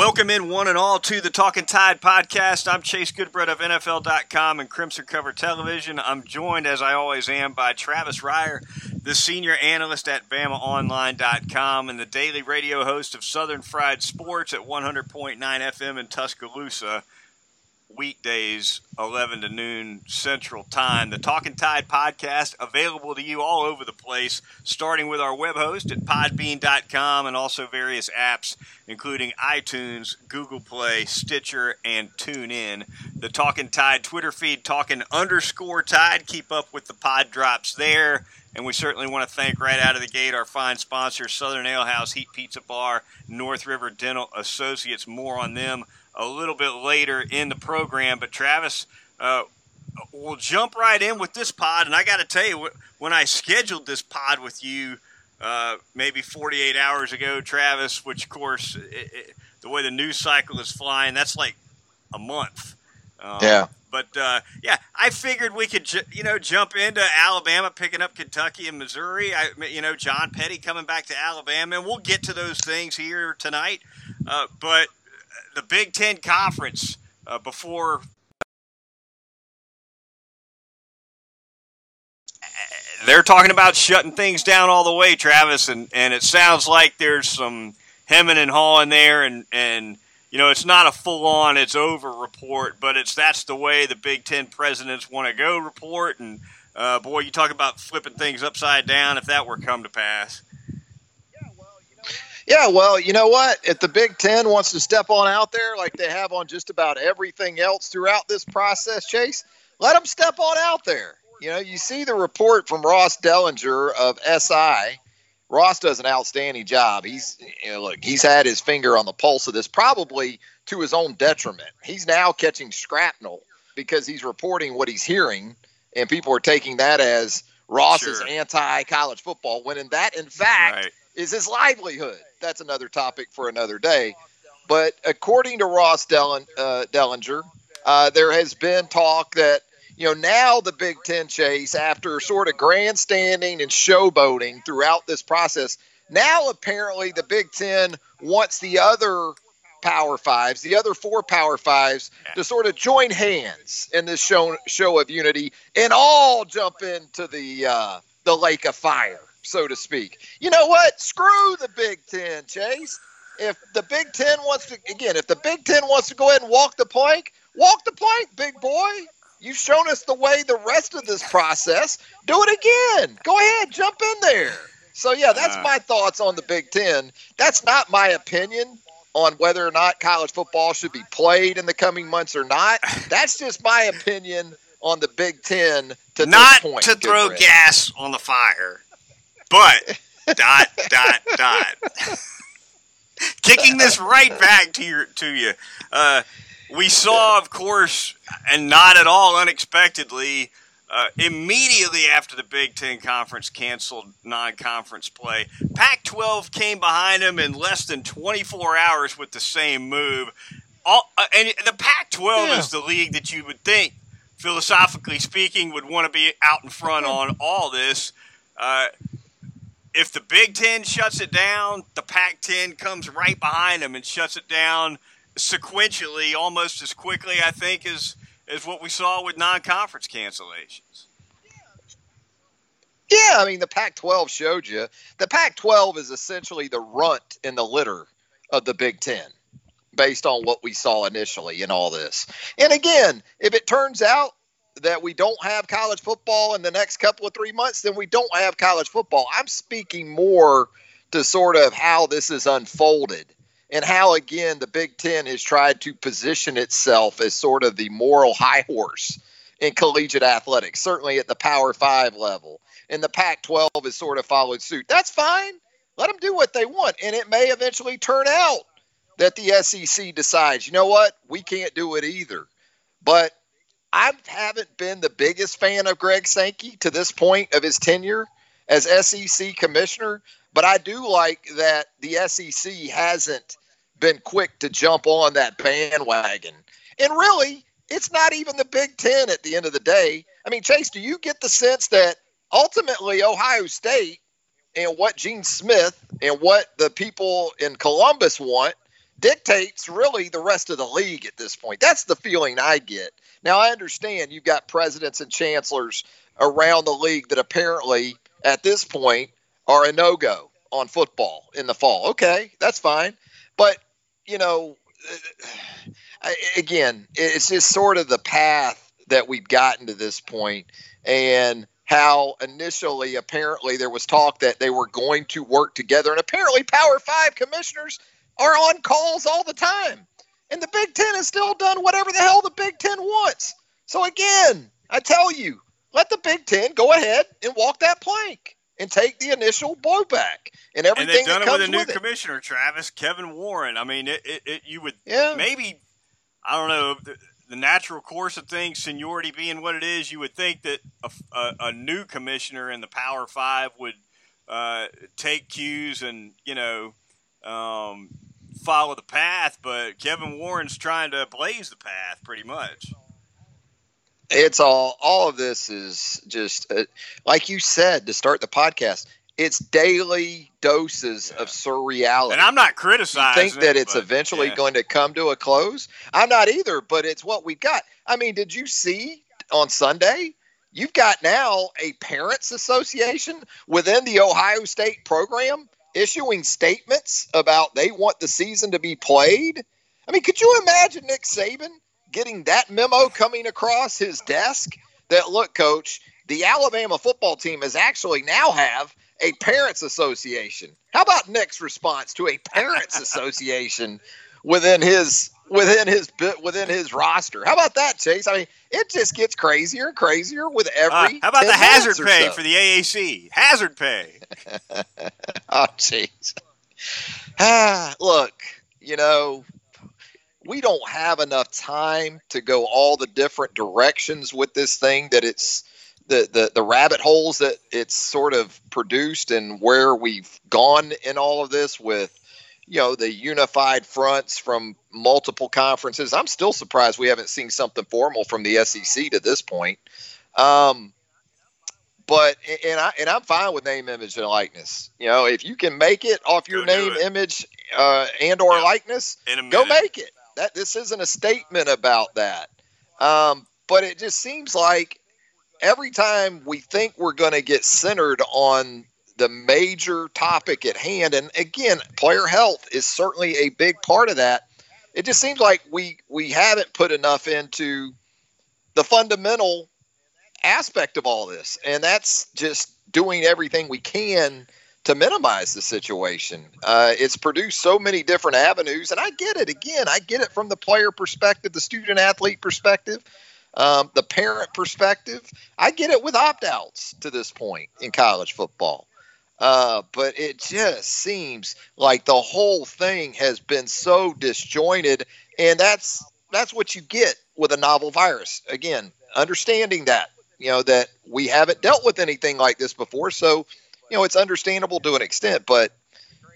Welcome in one and all to the Talking Tide podcast. I'm Chase Goodbread of NFL.com and Crimson Cover Television. I'm joined, as I always am, by Travis Reier, the senior analyst at BamaOnline.com and the daily radio host of Southern Fried Sports at 100.9 FM in Tuscaloosa weekdays, 11 to noon Central Time. The Talking Tide podcast available to you all over the place, starting with our web host at podbean.com and also various apps, including iTunes, Google Play, Stitcher, and TuneIn. The Talking Tide Twitter feed, talking underscore tide. Keep up with the pod drops there. And we certainly want to thank right out of the gate our fine sponsors, Southern Ale House, Heat Pizza Bar, North River Dental Associates. More on them a little bit later in the program. But Travis, uh, we'll jump right in with this pod. And I got to tell you, when I scheduled this pod with you, uh, maybe 48 hours ago, Travis, which of course, it, it, the way the news cycle is flying, that's like a month. Um, yeah. But uh, yeah, I figured we could, ju- you know, jump into Alabama, picking up Kentucky and Missouri. I, you know, John Petty coming back to Alabama, and we'll get to those things here tonight. Uh, but the Big Ten Conference uh, before they're talking about shutting things down all the way, Travis, and, and it sounds like there's some hemming and hawing there, and, and you know it's not a full on it's over report, but it's that's the way the Big Ten presidents want to go report, and uh, boy, you talk about flipping things upside down if that were come to pass. Yeah, well, you know what? If the Big Ten wants to step on out there like they have on just about everything else throughout this process, Chase, let them step on out there. You know, you see the report from Ross Dellenger of SI. Ross does an outstanding job. He's, you know, look, he's had his finger on the pulse of this, probably to his own detriment. He's now catching shrapnel because he's reporting what he's hearing, and people are taking that as Ross sure. is anti college football, when in that, in fact, right. is his livelihood that's another topic for another day. But according to Ross Dellen, uh, Dellenger, uh, there has been talk that you know now the Big Ten chase, after sort of grandstanding and showboating throughout this process, now apparently the Big Ten wants the other Power Fives, the other four Power Fives, to sort of join hands in this show show of unity and all jump into the uh, the lake of fire so to speak. You know what? Screw the Big Ten, Chase. If the Big Ten wants to, again, if the Big Ten wants to go ahead and walk the plank, walk the plank, big boy. You've shown us the way the rest of this process. Do it again. Go ahead, jump in there. So, yeah, that's my thoughts on the Big Ten. That's not my opinion on whether or not college football should be played in the coming months or not. That's just my opinion on the Big Ten to not point, to throw gas on the fire. But dot dot dot. Kicking this right back to your to you. Uh, we saw, of course, and not at all unexpectedly, uh, immediately after the Big Ten Conference canceled non conference play, Pac 12 came behind them in less than 24 hours with the same move. All, uh, and the Pac 12 yeah. is the league that you would think, philosophically speaking, would want to be out in front on all this. Uh, if the Big Ten shuts it down, the Pac 10 comes right behind them and shuts it down sequentially almost as quickly, I think, as, as what we saw with non conference cancellations. Yeah, I mean, the Pac 12 showed you. The Pac 12 is essentially the runt in the litter of the Big Ten based on what we saw initially in all this. And again, if it turns out that we don't have college football in the next couple of three months, then we don't have college football. I'm speaking more to sort of how this is unfolded and how, again, the Big Ten has tried to position itself as sort of the moral high horse in collegiate athletics, certainly at the Power Five level. And the Pac 12 has sort of followed suit. That's fine. Let them do what they want. And it may eventually turn out that the SEC decides, you know what, we can't do it either. But I haven't been the biggest fan of Greg Sankey to this point of his tenure as SEC commissioner, but I do like that the SEC hasn't been quick to jump on that bandwagon. And really, it's not even the Big Ten at the end of the day. I mean, Chase, do you get the sense that ultimately Ohio State and what Gene Smith and what the people in Columbus want dictates really the rest of the league at this point. That's the feeling I get. Now I understand you've got presidents and chancellors around the league that apparently at this point are a no-go on football in the fall. Okay, that's fine. But, you know, again, it's just sort of the path that we've gotten to this point and how initially apparently there was talk that they were going to work together and apparently power 5 commissioners are on calls all the time. And the Big Ten has still done whatever the hell the Big Ten wants. So again, I tell you, let the Big Ten go ahead and walk that plank and take the initial blowback and everything. And they've done it with a new with commissioner, Travis Kevin Warren. I mean, it, it, it, you would yeah. maybe I don't know the, the, natural course of things, seniority being what it is. You would think that a, a, a new commissioner in the Power Five would uh, take cues and you know um, follow the path, but Kevin Warren's trying to blaze the path pretty much. It's all all of this is just uh, like you said to start the podcast. It's daily doses yeah. of surreality. And I'm not criticizing. You think that it's eventually yeah. going to come to a close? I'm not either, but it's what we've got. I mean, did you see on Sunday? You've got now a parents association within the Ohio State program issuing statements about they want the season to be played. I mean, could you imagine Nick Saban getting that memo coming across his desk that look, coach, the Alabama football team is actually now have a parents association. How about Nick's response to a parents association within his within his within his roster. How about that, Chase? I mean, it just gets crazier and crazier with every. Uh, how about the hazard pay so. for the AAC? Hazard pay. oh, jeez. Ah, look, you know, we don't have enough time to go all the different directions with this thing that it's the, the, the rabbit holes that it's sort of produced and where we've gone in all of this with you know the unified fronts from multiple conferences. I'm still surprised we haven't seen something formal from the SEC to this point. Um, but and I and I'm fine with name, image, and likeness. You know, if you can make it off your go name, image, uh, and or yeah. likeness, go make it. That this isn't a statement about that. Um, but it just seems like every time we think we're going to get centered on the major topic at hand. And again, player health is certainly a big part of that. It just seems like we we haven't put enough into the fundamental aspect of all this, and that's just doing everything we can to minimize the situation. Uh, it's produced so many different avenues, and I get it. Again, I get it from the player perspective, the student athlete perspective, um, the parent perspective. I get it with opt outs to this point in college football. Uh, but it just seems like the whole thing has been so disjointed, and that's that's what you get with a novel virus. Again, understanding that you know that we haven't dealt with anything like this before, so you know it's understandable to an extent. But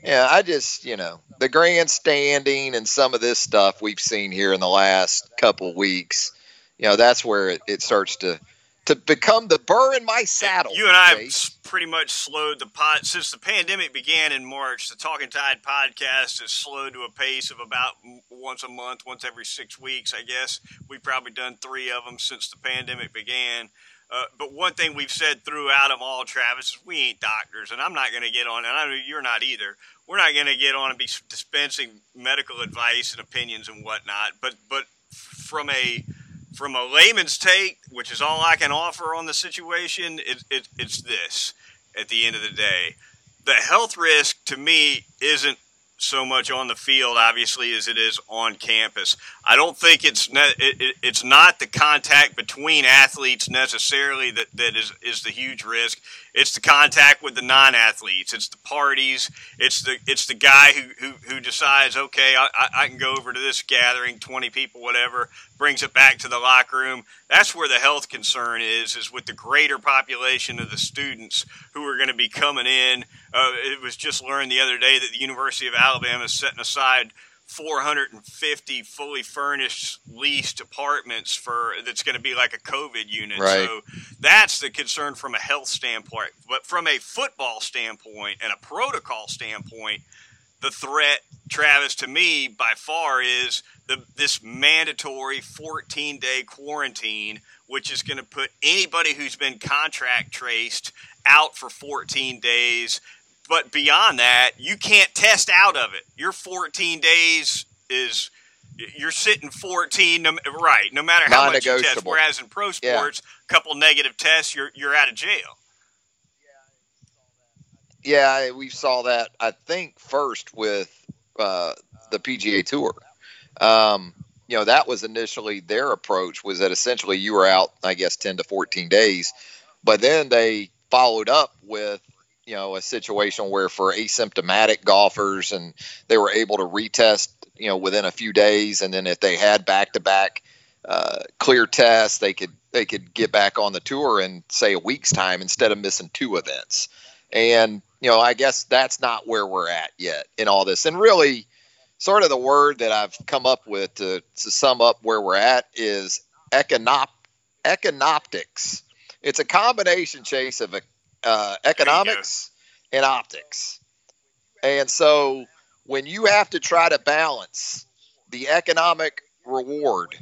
yeah, I just you know the grandstanding and some of this stuff we've seen here in the last couple weeks, you know that's where it, it starts to to become the burr in my saddle. You and I have pretty much slowed the pod since the pandemic began in March. The Talking Tide podcast has slowed to a pace of about once a month, once every six weeks. I guess we've probably done three of them since the pandemic began. Uh, but one thing we've said throughout them all, Travis, is we ain't doctors, and I'm not going to get on, and I know you're not either. We're not going to get on and be dispensing medical advice and opinions and whatnot. But but from a from a layman's take, which is all I can offer on the situation, it, it, it's this at the end of the day. The health risk to me isn't so much on the field, obviously, as it is on campus. I don't think it's ne- it, it's not the contact between athletes necessarily that, that is, is the huge risk. It's the contact with the non-athletes. It's the parties. It's the it's the guy who who, who decides, okay, I, I can go over to this gathering, twenty people, whatever, brings it back to the locker room. That's where the health concern is, is with the greater population of the students who are going to be coming in. Uh, it was just learned the other day that the University of Alabama is setting aside 450 fully furnished leased apartments for that's going to be like a COVID unit. Right. So that's the concern from a health standpoint. But from a football standpoint and a protocol standpoint, the threat, Travis, to me by far is the this mandatory 14 day quarantine, which is going to put anybody who's been contract traced out for 14 days. But beyond that, you can't test out of it. Your 14 days is you're sitting 14 no, right no matter how much you test whereas in pro sports a couple negative tests you're you're out of jail. Yeah we saw that i think first with uh, the pga tour. Um, you know that was initially their approach was that essentially you were out i guess 10 to 14 days but then they followed up with you know a situation where for asymptomatic golfers and they were able to retest you know within a few days. And then if they had back to back clear tests they could they could get back on the tour in say a week's time instead of missing two events. And you know i guess that's not where we're at yet in all this. And really sort of the word that i've come up with to, to sum up where we're at is econop econoptics it's a combination chase of uh, economics and optics. And so when you have to try to balance the economic reward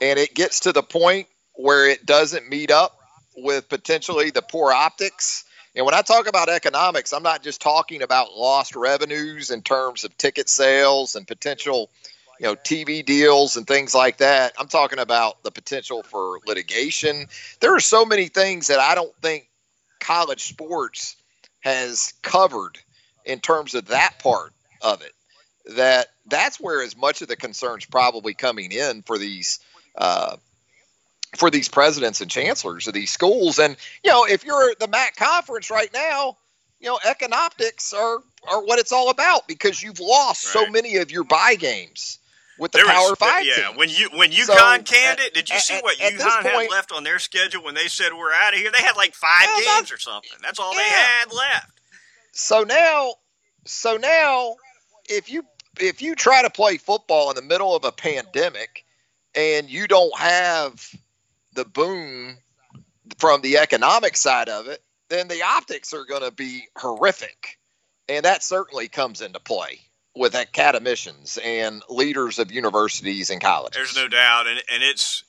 and it gets to the point where it doesn't meet up with potentially the poor optics. And when I talk about economics, I'm not just talking about lost revenues in terms of ticket sales and potential, you know, TV deals and things like that. I'm talking about the potential for litigation. There are so many things that I don't think college sports has covered in terms of that part of it. That that's where as much of the concerns probably coming in for these uh, for these presidents and chancellors of these schools. And you know, if you're the MAC conference right now, you know, economics are are what it's all about because you've lost right. so many of your buy games with the there Power was, Five. Yeah, teams. when you when UConn so, canned it, did you at, see what at, UConn at had left on their schedule when they said we're out of here? They had like five yeah, games or something. That's all yeah. they had left. So now, so now, if you if you try to play football in the middle of a pandemic and you don't have the boom from the economic side of it, then the optics are going to be horrific, and that certainly comes into play with academicians and leaders of universities and colleges. There's no doubt, and and it's.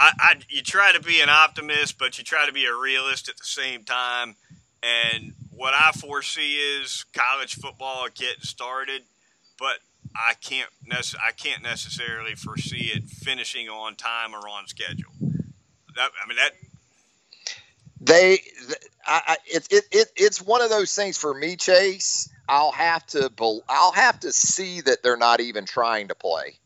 I, I, you try to be an optimist, but you try to be a realist at the same time. And what I foresee is college football getting started, but I can't nece- I can't necessarily foresee it finishing on time or on schedule. That I mean that they I, I it, it, it it's one of those things for me chase I'll have to I'll have to see that they're not even trying to play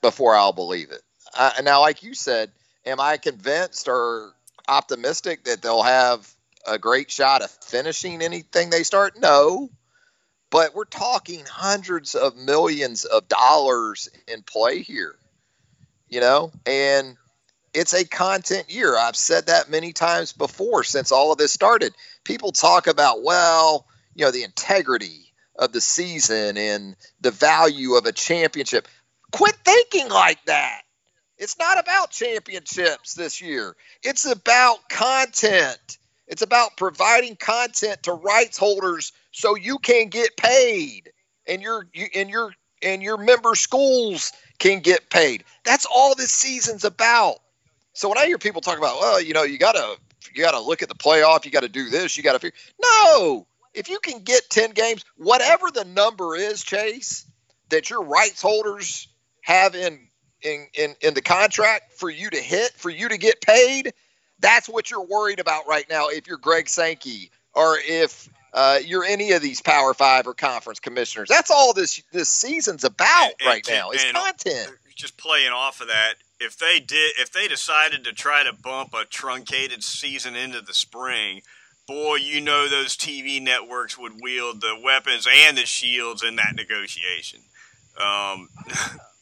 before I'll believe it. Uh, now, like you said, am I convinced or optimistic that they'll have a great shot of finishing anything they start? No, but we're talking hundreds of millions of dollars in play here, you know, and it's a content year. I've said that many times before since all of this started. People talk about, well, you know the integrity of the season and the value of a championship. Quit thinking like that. It's not about championships this year. It's about content. It's about providing content to rights holders so you can get paid and your you, and your and your member schools can get paid. That's all this season's about. So when I hear people talk about, well, you know, you gotta you gotta look at the playoff, you gotta do this, you gotta figure. No, if you can get 10 games, whatever the number is, Chase, that your rights holders have in in, in, in the contract for you to hit, for you to get paid, that's what you're worried about right now if you're Greg Sankey or if uh, you're any of these Power Five or conference commissioners. That's all this this season's about and, right and, now. It's content. Just playing off of that, if they did, if they decided to try to bump a truncated season into the spring, boy, you know those TV networks would wield the weapons and the shields in that negotiation. Um,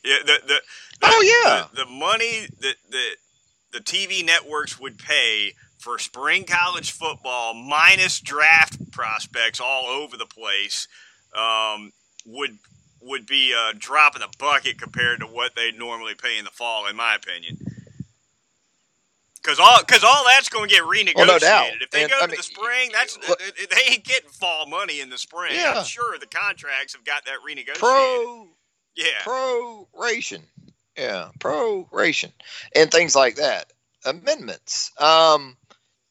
yeah, the, the, the, oh yeah, the, the money that the the TV networks would pay for spring college football minus draft prospects all over the place um, would would be a drop in the bucket compared to what they normally pay in the fall, in my opinion. Because all because all that's going to get renegotiated. Well, no doubt. If they And, go I to mean, the spring, that's look- they ain't getting fall money in the spring. Yeah. I'm sure the contracts have got that renegotiated. Pro yeah, proration. Yeah, proration and things like that. Amendments, um,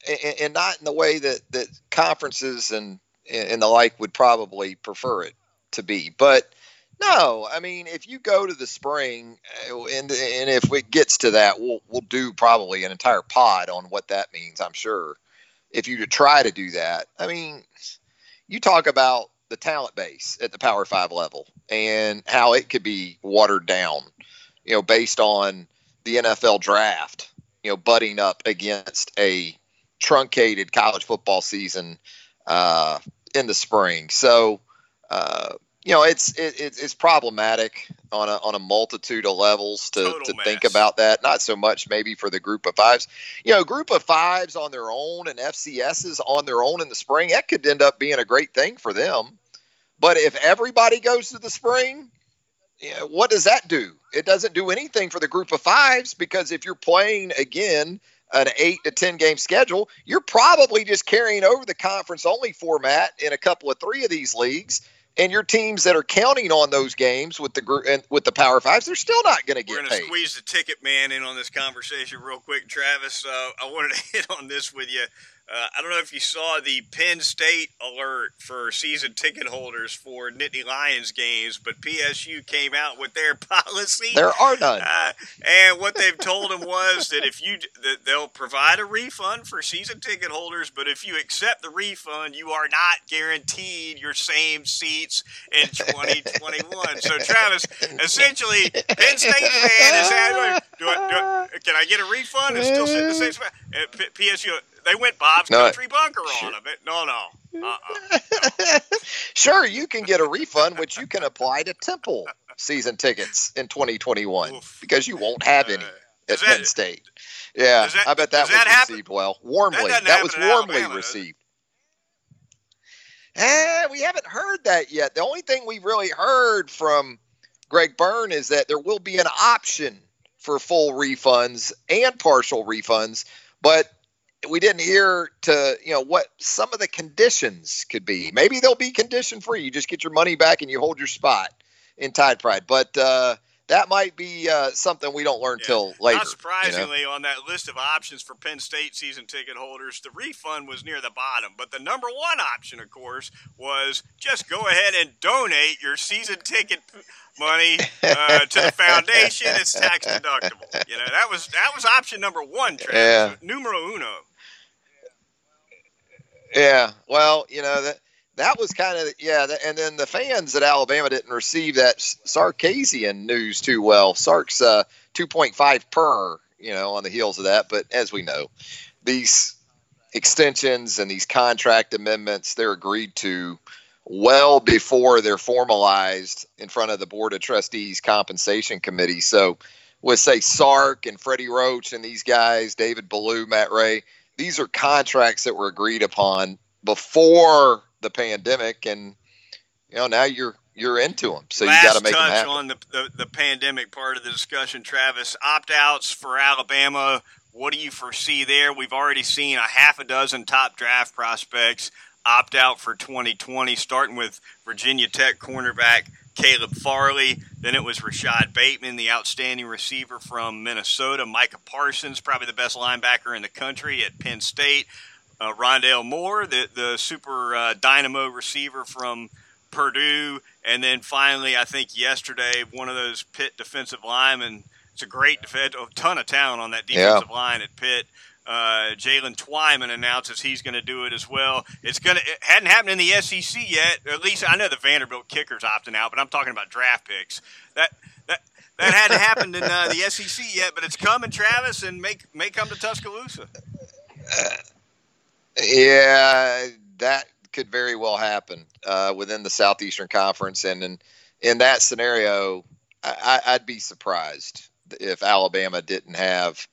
and, and not in the way that that conferences and and the like would probably prefer it to be. But no, I mean, if you go to the spring, uh, and and if it gets to that, we'll we'll do probably an entire pod on what that means. I'm sure. If you to try to do that, I mean, you talk about the talent base at the Power Five level and how it could be watered down, you know, based on the NFL draft, you know, butting up against a truncated college football season uh, in the spring. So, uh, you know, it's it, it, it's problematic on a on a multitude of levels to, Total to think about that. Not so much maybe for the group of fives. You know, group of fives on their own and FCSs on their own in the spring, that could end up being a great thing for them. But if everybody goes to the spring, you know, what does that do? It doesn't do anything for the group of fives because if you're playing again an eight to ten game schedule, you're probably just carrying over the conference only format in a couple of three of these leagues. And your teams that are counting on those games with the group and with the Power Fives, they're still not going to get. we're going to squeeze the ticket man in on this conversation real quick, Travis. Uh, I wanted to hit on this with you. Uh, I don't know if you saw the Penn State alert for season ticket holders for Nittany Lions games, but PSU came out with their policy. There are none. Uh, and what they've told them was that if you that they'll provide a refund for season ticket holders, but if you accept the refund, you are not guaranteed your same seats in 2021. so, Travis, essentially, Penn State fan is asking, do I, do I, can I get a refund and still sit in the same spot? PSU, they went Bob's No, Country Bunker sure. on them. No, no. Uh-uh. sure, you can get a refund, which you can apply to Temple season tickets in 2021 Oof. because you won't have any Uh, at that- Penn State. Yeah, that- I bet that was that happen? received well, warmly. That That, was warmly Alabama, received. Eh, we haven't heard that yet. The only thing we've really heard from Greg Byrne is that there will be an option for full refunds and partial refunds, but we didn't hear to you know what some of the conditions could be. Maybe they'll be condition free. You just get your money back and you hold your spot in Tide Pride. But uh, that might be uh, something we don't learn Yeah. till later. Not you know? surprisingly, on that list of options for Penn State season ticket holders, the refund was near the bottom. But the number one option, of course, was just go ahead and donate your season ticket money uh, to the foundation. It's tax deductible. You know that was that was option number one. Travis. Yeah. Numero uno. Yeah, well, you know that that was kind of yeah, that, and then the fans at Alabama didn't receive that Sarkisian news too well. Sark's uh, 2.5 per, you know, on the heels of that. But as we know, these extensions and these contract amendments they're agreed to well before they're formalized in front of the board of trustees compensation committee. So with say Sark and Freddie Roach and these guys, David Ballou, Matt Rhea, these are contracts that were agreed upon before the pandemic, and you know now you're you're into them, so Last you got to make them touch happen. on the, the the pandemic part of the discussion, Travis. Opt outs for Alabama. What do you foresee there? We've already seen a half a dozen top draft prospects opt out for 2020, starting with Virginia Tech cornerback Caleb Farley. Then it was Rashod Bateman, the outstanding receiver from Minnesota. Micah Parsons, probably the best linebacker in the country at Penn State. Uh, Rondale Moore, the, the super uh, dynamo receiver from Purdue. And then finally, I think yesterday, one of those Pitt defensive linemen. It's a great defense, a ton of talent on that defensive line at Pitt. Uh, Jaylen Twyman announces he's going to do it as well. It's going to it hadn't happened in the SEC yet. At least I know the Vanderbilt kickers opting out, but I'm talking about draft picks. That that that hadn't happened in uh, the SEC yet, but it's coming, Travis, and may may come to Tuscaloosa. Yeah, that could very well happen uh, within the Southeastern Conference, and in in that scenario, I- I'd be surprised if Alabama didn't have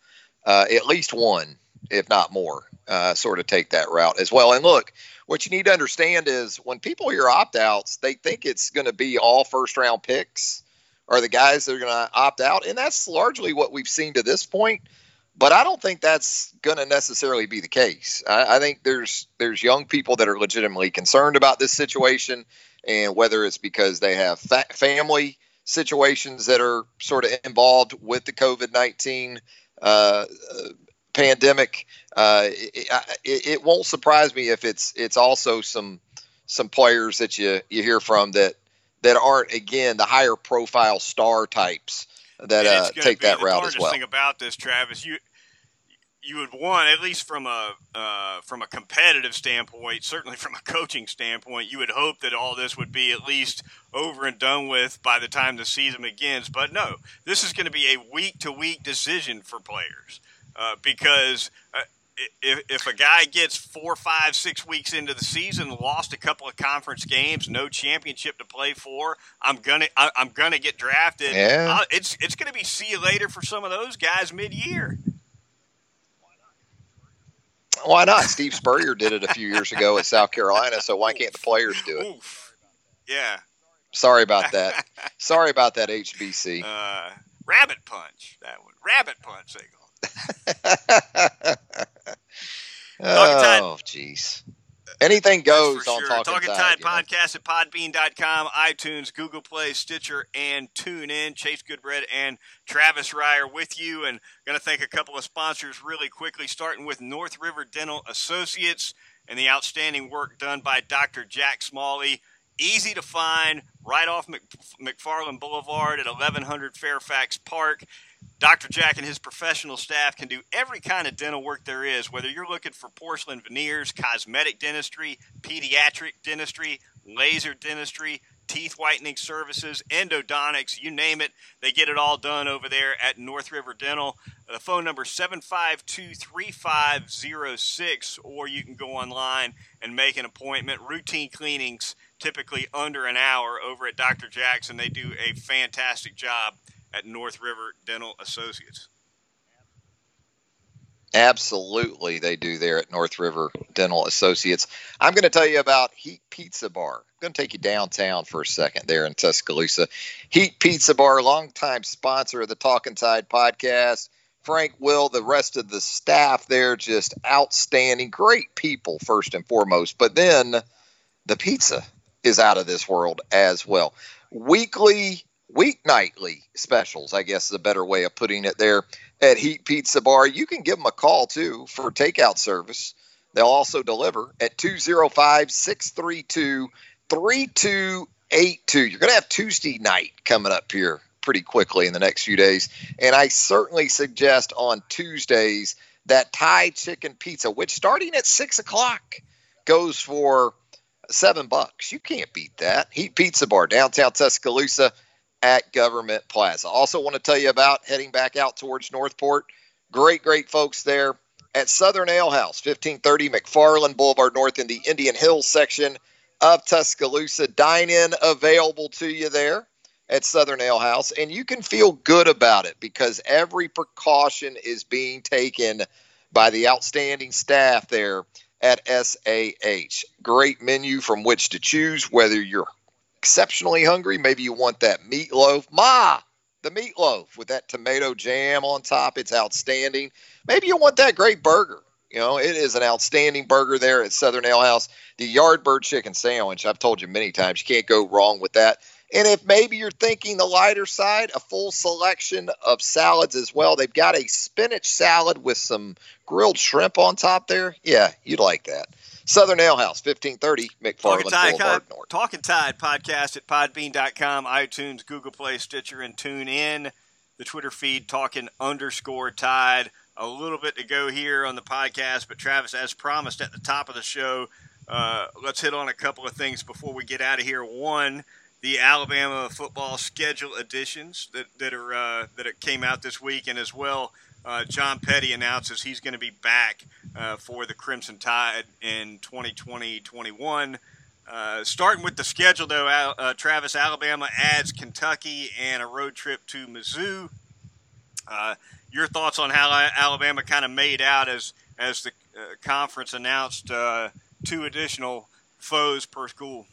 uh, at least one, if not more, uh, sort of take that route as well. And look, what you need to understand is when people hear opt outs, they think it's going to be all first round picks or the guys that are going to opt out, and that's largely what we've seen to this point. but I don't think that's going to necessarily be the case. I, I, think there's there's young people that are legitimately concerned about this situation, and whether it's because they have fa- family situations that are sort of involved with the COVID nineteen uh, pandemic, uh, it, it, it, won't surprise me if it's it's also some some players that you you hear from that that aren't again the higher profile star types that uh, take that route as well. thing about this, Travis, you you would want at least from a uh, from a competitive standpoint, certainly from a coaching standpoint, you would hope that all this would be at least over and done with by the time the season begins. But no, this is going to be a week to week decision for players uh, because. Uh, if, if a guy gets four, five, six weeks into the season, lost a couple of conference games, no championship to play for, I'm gonna I, am gonna get drafted. Yeah. Uh, it's it's gonna be see you later for some of those guys mid year. Why not? Steve Spurrier did it a few years ago at South Carolina, so why can't the players do it? Oof. Yeah. Sorry about that. Sorry about that, HBC. Uh, rabbit punch. That one. Rabbit punch. They oh, jeez. Anything goes on sure. Talking, Talking Tide. Tide podcast at podbean.com, iTunes, Google Play, Stitcher, and TuneIn. Chase Goodbread and Travis Reier with you. And going to thank a couple of sponsors really quickly, starting with North River Dental Associates and the outstanding work done by Dr. Jack Smalley. Easy to find right off McFarland Boulevard at 1100 Fairfax Park. Dr. Jack and his professional staff can do every kind of dental work there is, whether you're looking for porcelain veneers, cosmetic dentistry, pediatric dentistry, laser dentistry, teeth whitening services, endodontics, you name it. They get it all done over there at North River Dental. The phone number is 752-3506 or you can go online and make an appointment. Routine cleanings typically under an hour over at Dr. Jackson. They do a fantastic job at North River Dental Associates. Absolutely, they do there at North River Dental Associates. I'm going to tell you about Heat Pizza Bar. I'm going to take you downtown for a second there in Tuscaloosa. Heat Pizza Bar, longtime sponsor of the Talking Tide podcast. Frank Will, the rest of the staff there, just outstanding. Great people, first and foremost. But then the pizza is out of this world as well. Weekly weeknightly specials, I guess is a better way of putting it there at Heat Pizza Bar. You can give them a call too for takeout service. They'll also deliver at 205 632 3282. You're going to have Tuesday night coming up here pretty quickly in the next few days. And I certainly suggest on Tuesdays that Thai chicken pizza, which starting at 6 o'clock goes for seven bucks. You can't beat that. Heat Pizza Bar, downtown Tuscaloosa at Government Plaza. Also, want to tell you about heading back out towards Northport. Great, great folks there at Southern Ale House, 1530 McFarland Boulevard North in the Indian Hills section of Tuscaloosa. Dine in available to you there at Southern Ale House, and you can feel good about it because every precaution is being taken by the outstanding staff there at SAH. Great menu from which to choose, whether you're exceptionally hungry, maybe you want that meatloaf. Ma, the meatloaf with that tomato jam on top. It's outstanding. Maybe you want that great burger. You know, it is an outstanding burger there at Southern Ale House. The Yardbird chicken sandwich, I've told you many times, you can't go wrong with that. And if maybe you're thinking the lighter side, a full selection of salads as well. They've got a spinach salad with some grilled shrimp on top there. Yeah, you'd like that. Southern Ale House, 1530 McFarland Talking Tide, Boulevard North. Talking Tide podcast at podbean.com, iTunes, Google Play, Stitcher, and tune in. The Twitter feed, talking underscore tide. A little bit to go here on the podcast, but Travis, as promised at the top of the show, uh, let's hit on a couple of things before we get out of here. One, the Alabama football schedule additions that, that are uh, that came out this week, and as well, uh, John Petty announces he's going to be back uh, for the Crimson Tide in 2020-21. Uh, starting with the schedule, though, uh, Travis, Alabama adds Kentucky and a road trip to Mizzou. Uh, your thoughts on how Alabama kind of made out as as the conference announced two additional foes per school?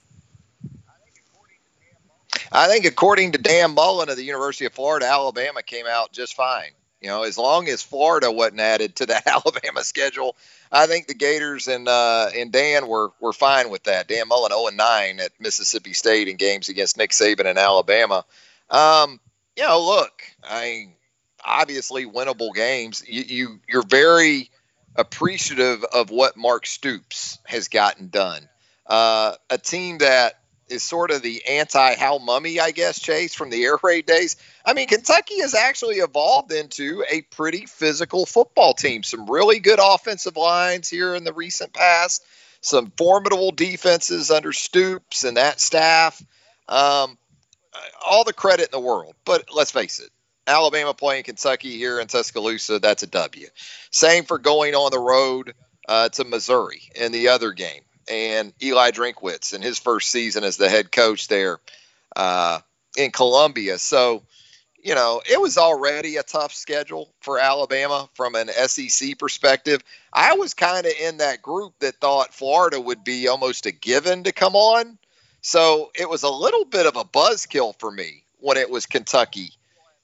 I think, according to Dan Mullen of the University of Florida, Alabama came out just fine. You know, as long as Florida wasn't added to the Alabama schedule, I think the Gators and uh, and Dan were were fine with that. Dan Mullen 0 and 9 at Mississippi State in games against Nick Saban and Alabama. Um, you know, look, I obviously winnable games. You, you you're very appreciative of what Mark Stoops has gotten done. Uh, a team that is sort of the anti Hal Mumme, I guess, Chase, from the air raid days. I mean, Kentucky has actually evolved into a pretty physical football team. Some really good offensive lines here in the recent past, some formidable defenses under Stoops and that staff. Um, all the credit in the world. But let's face it, Alabama playing Kentucky here in Tuscaloosa, that's a W. Same for going on the road uh, to Missouri in the other game and Eli Drinkwitz in his first season as the head coach there uh, in Columbia. So, you know, it was already a tough schedule for Alabama from an SEC perspective. I was kind of in that group that thought Florida would be almost a given to come on. So it was a little bit of a buzzkill for me when it was Kentucky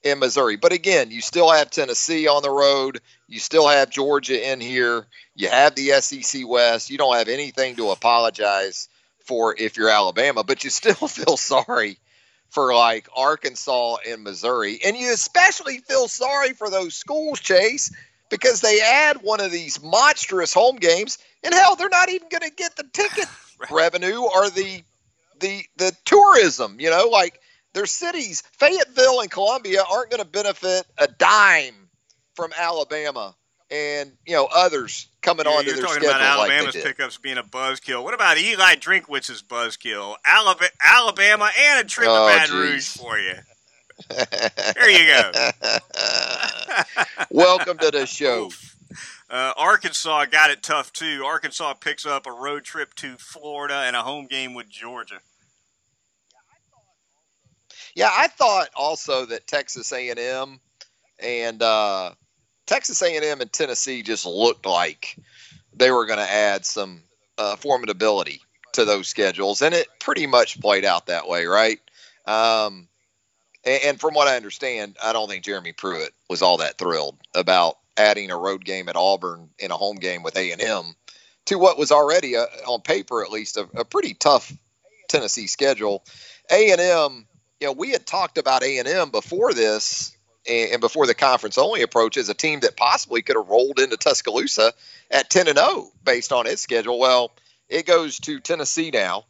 in Missouri. But again, you still have Tennessee on the road. You still have Georgia in here. You have the SEC West. You don't have anything to apologize for if you're Alabama, but you still feel sorry for like Arkansas and Missouri. And you especially feel sorry for those schools, Chase, because they add one of these monstrous home games, and hell, they're not even going to get the ticket revenue or the the the tourism, you know, like their cities, Fayetteville and Columbia, aren't going to benefit a dime from Alabama and you know others coming on to their talking about Alabama's like pickups being a buzzkill. What about Eli Drinkwitz's buzzkill? Alabama, Alabama and a trip oh, to Baton Rouge for you. there you go. Welcome to the show. Uh, Arkansas got it tough too. Arkansas picks up a road trip to Florida and a home game with Georgia. Yeah, I thought also that Texas A&M and uh, Texas A&M and Tennessee just looked like they were going to add some uh, formidability to those schedules, and it pretty much played out that way, right? Um, and, and from what I understand, I don't think Jeremy Pruitt was all that thrilled about adding a road game at Auburn in a home game with A&M to what was already, a, on paper at least, a, a pretty tough Tennessee schedule. A&M you know, we had talked about A and M before this, and before the conference only approach as a team that possibly could have rolled into Tuscaloosa at ten and zero oh based on its schedule. Well, it goes to Tennessee now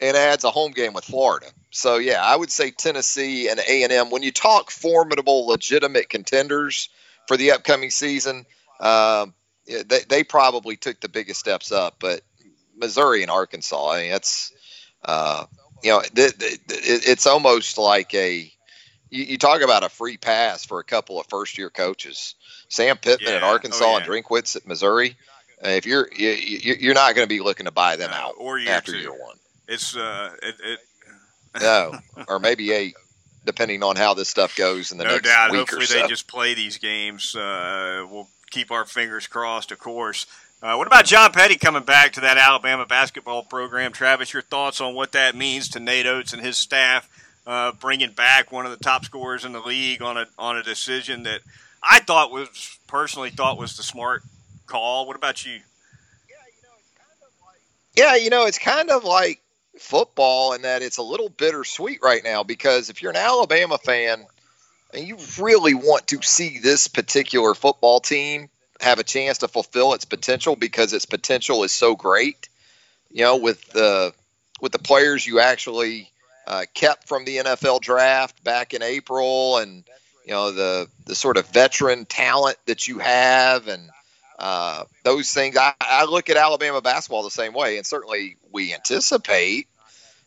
and adds a home game with Florida. So yeah, I would say Tennessee and A and M. When you talk formidable, legitimate contenders for the upcoming season, um, they, they probably took the biggest steps up. But Missouri and Arkansas, I mean, that's uh, you know, it's almost like a you, you, talk about a free pass for a couple of first year coaches. Sam Pittman yeah. at Arkansas oh, yeah. and Drinkwitz at Missouri. Uh, if you're you, you're not going to be looking to buy them out or year after two. year one. It's uh, it, it no, or maybe eight, depending on how this stuff goes in the no next doubt. week Hopefully or so. they just play these games. Uh, we'll keep our fingers crossed, of course. Uh, what about John Petty coming back to that Alabama basketball program? Travis, your thoughts on what that means to Nate Oats and his staff, uh, bringing back one of the top scorers in the league on a on a decision that I thought was personally thought was the smart call. What about you? Yeah, you know, it's kind of like football in that it's a little bittersweet right now because if you're an Alabama fan and you really want to see this particular football team have a chance to fulfill its potential because its potential is so great. You know, with the with the players you actually uh, kept from the NFL draft back in April, and you know the the sort of veteran talent that you have, and uh, those things. I, I look at Alabama basketball the same way, and certainly we anticipate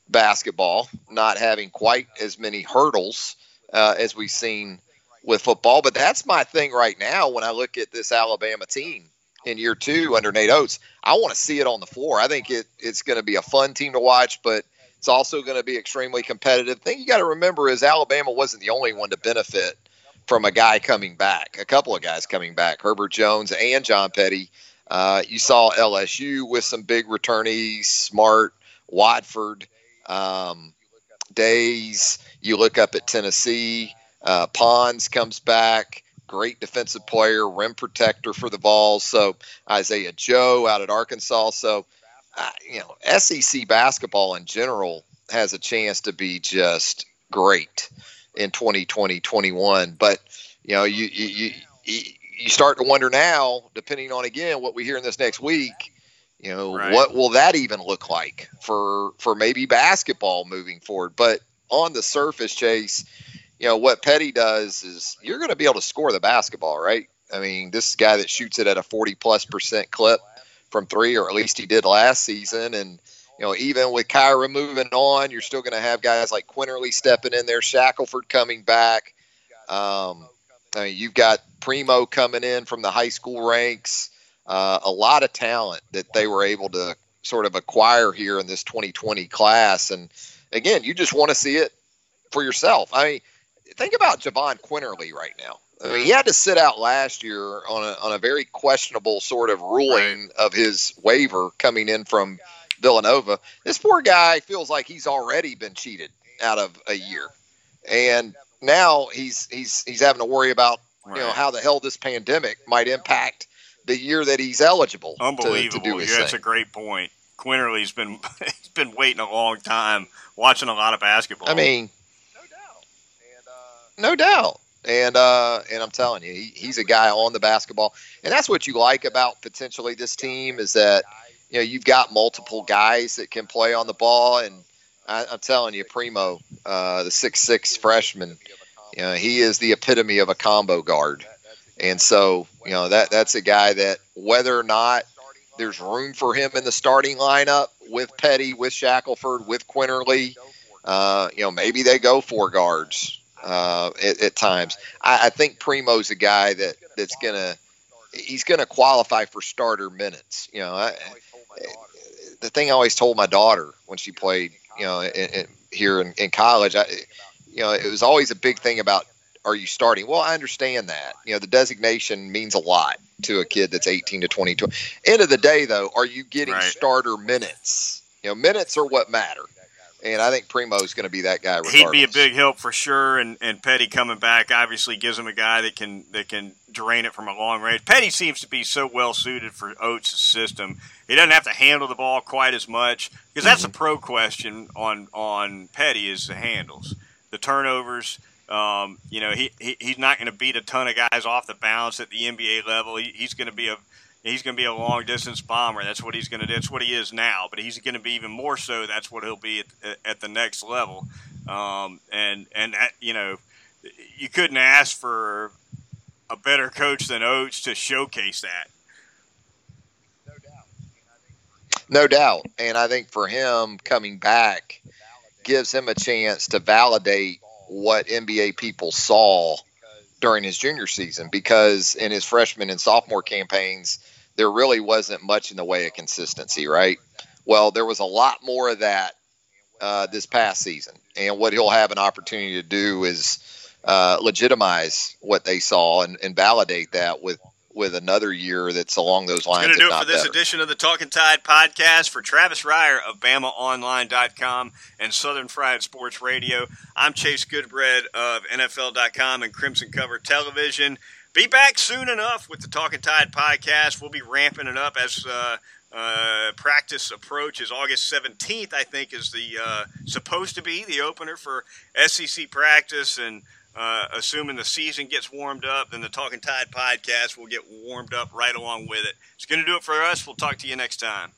basketball not having quite as many hurdles uh, as we've seen with football. But that's my thing right now when I look at this Alabama team in year two under Nate Oats. I want to see it on the floor. I think it, it's going to be a fun team to watch, but it's also going to be extremely competitive. The thing you got to remember is Alabama wasn't the only one to benefit from a guy coming back, a couple of guys coming back, Herbert Jones and John Petty. Uh, you saw LSU with some big returnees, Smart, Watford, um, Days. You look up at Tennessee. Uh, Pons comes back. great defensive player, rim protector for the Vols. So Isaiah Joe out at Arkansas. So, uh, you know, SEC basketball in general has a chance to be just great in 2020, 21. But, you know, you, you, you, you start to wonder now, depending on, again, what we hear in this next week, you know, right. what will that even look like for, for maybe basketball moving forward? But on the surface, Chase, you know, what Petty does is you're going to be able to score the basketball, right? I mean, this guy that shoots it at a 40 plus percent clip from three, or at least he did last season. And, you know, even with Kira moving on, you're still going to have guys like Quinerly stepping in there, Shackelford coming back. Um, I mean, you've got Primo coming in from the high school ranks. Uh, a lot of talent that they were able to sort of acquire here in this 2020 class. And again, you just want to see it for yourself. I mean, think about Jahvon Quinerly right now. I mean, he had to sit out last year on a, on a very questionable sort of ruling right. of his waiver coming in from Villanova. This poor guy feels like he's already been cheated out of a year, and now he's he's he's having to worry about right. you know how the hell this pandemic might impact the year that he's eligible. Unbelievable. To, to do his yeah, that's a great point. Quinerly's been he's been waiting a long time, watching a lot of basketball. I mean, no doubt. And uh, and and I'm telling you, he, he's a guy on the basketball, and that's what you like about potentially this team is that you know you've got multiple guys that can play on the ball, and I, am telling you, Primo, uh, the six six freshman, you know, he is the epitome of a combo guard, and so you know that that's a guy that whether or not there's room for him in the starting lineup with Petty, with Shackelford, with Quinerly. uh, you know, maybe they go four guards uh, at, at, times. I, I, think Primo's a guy that that's gonna he's gonna qualify for starter minutes. You know, I, the thing I always told my daughter when she played, you know, in, in, here in, in college, I, you know, it was always a big thing about are you starting? Well, I understand that. You know, the designation means a lot to a kid that's 18 to 22. End of the day, though, are you getting right. starter minutes? You know, minutes are what matter and I think Primo is going to be that guy. Regardless. He'd be a big help for sure, and, and Petty coming back obviously gives him a guy that can that can drain it from a long range. Petty seems to be so well suited for Oats' system. He doesn't have to handle the ball quite as much because that's mm-hmm. a pro question on on Petty is the handles, the turnovers. Um, you know, he, he he's not going to beat a ton of guys off the bounce at the NBA level. He, he's going to be a he's going to be a long distance bomber. That's what he's going to do. That's what he is now. But he's going to be even more so. That's what he'll be at, at the next level. Um, and and you know, you couldn't ask for a better coach than Oats to showcase that. No doubt. And I think for him coming back gives him a chance to validate what NBA people saw during his junior season because in his freshman and sophomore campaigns, there really wasn't much in the way of consistency, right? Well, there was a lot more of that uh, this past season. And what he'll have an opportunity to do is uh, legitimize what they saw and, and validate that with with another year that's along those lines. Going to do it for this better. edition of the Talking Tide podcast for Travis Reier of BamaOnline.com and Southern Fried Sports Radio. I'm Chase Goodbread of NFL.com and Crimson Cover Television. Be back soon enough with the Talking Tide podcast. We'll be ramping it up as uh, uh, practice approaches. August 17th, I think, is the uh, supposed to be the opener for SEC practice and uh, assuming the season gets warmed up, then the Talking Tide podcast will get warmed up right along with it. It's going to do it for us. We'll talk to you next time.